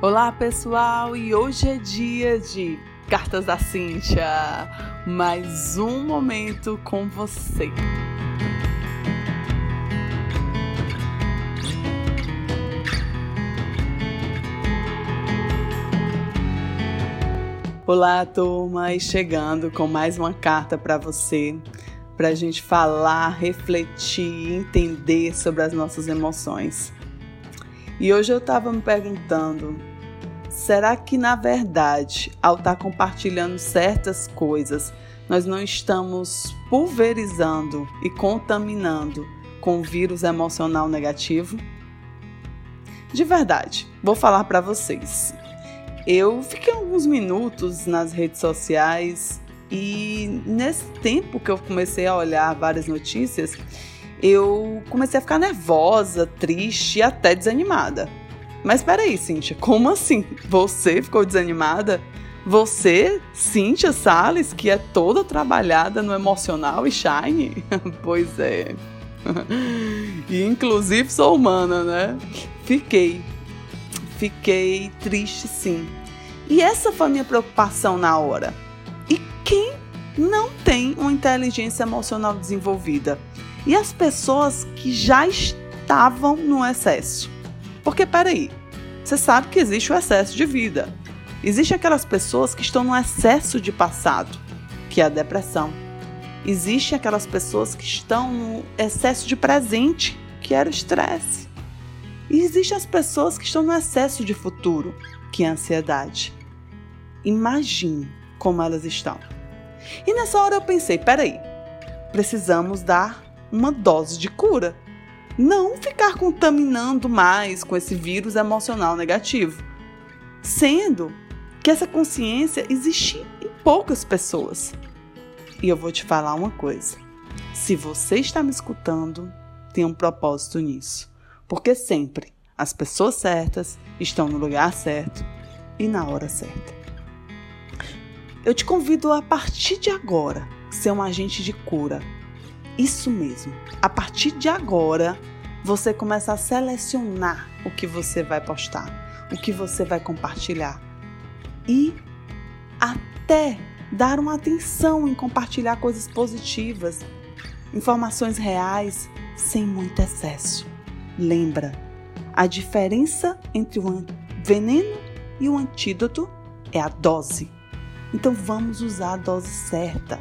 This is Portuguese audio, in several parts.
Olá pessoal, e hoje é dia de Cartas da Cíntia. Mais um momento com você. Olá, turma, e chegando com mais uma carta para você, para a gente falar, refletir, entender sobre as nossas emoções. E hoje eu estava me perguntando: será que na verdade, ao estar tá compartilhando certas coisas, nós não estamos pulverizando e contaminando com vírus emocional negativo? De verdade, vou falar para vocês. Eu fiquei alguns minutos nas redes sociais e nesse tempo que eu comecei a olhar várias notícias, eu comecei a ficar nervosa, triste e até desanimada. Mas peraí, Cíntia, como assim? Você ficou desanimada? Você, Cíntia Salles, que é toda trabalhada no emocional e shine? pois é. e inclusive sou humana, né? Fiquei. Fiquei triste sim. E essa foi minha preocupação na hora. E quem não tem uma inteligência emocional desenvolvida? e as pessoas que já estavam no excesso. Porque peraí, você sabe que existe o excesso de vida. Existe aquelas pessoas que estão no excesso de passado, que é a depressão. Existem aquelas pessoas que estão no excesso de presente, que era o estresse. E existem as pessoas que estão no excesso de futuro, que é a ansiedade. Imagine como elas estão. E nessa hora eu pensei, peraí, precisamos dar uma dose de cura. Não ficar contaminando mais com esse vírus emocional negativo. Sendo que essa consciência existe em poucas pessoas. E eu vou te falar uma coisa: se você está me escutando, tem um propósito nisso. Porque sempre as pessoas certas estão no lugar certo e na hora certa. Eu te convido a partir de agora ser um agente de cura isso mesmo. A partir de agora, você começa a selecionar o que você vai postar, o que você vai compartilhar. E até dar uma atenção em compartilhar coisas positivas, informações reais, sem muito excesso. Lembra, a diferença entre o veneno e o antídoto é a dose. Então vamos usar a dose certa.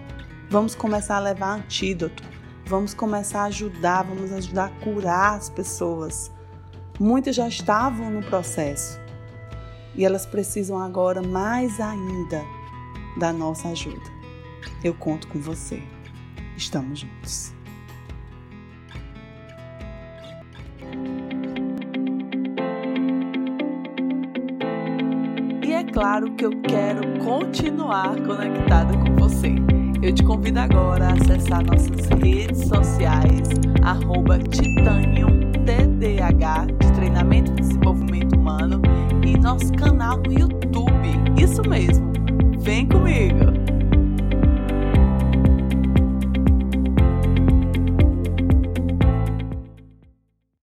Vamos começar a levar antídoto Vamos começar a ajudar, vamos ajudar a curar as pessoas. Muitas já estavam no processo e elas precisam agora mais ainda da nossa ajuda. Eu conto com você. Estamos juntos. E é claro que eu quero continuar conectada com você. Eu te convido agora a acessar nossas redes sociais, arroba TDH, de Treinamento e Desenvolvimento Humano, e nosso canal no YouTube. Isso mesmo, vem comigo!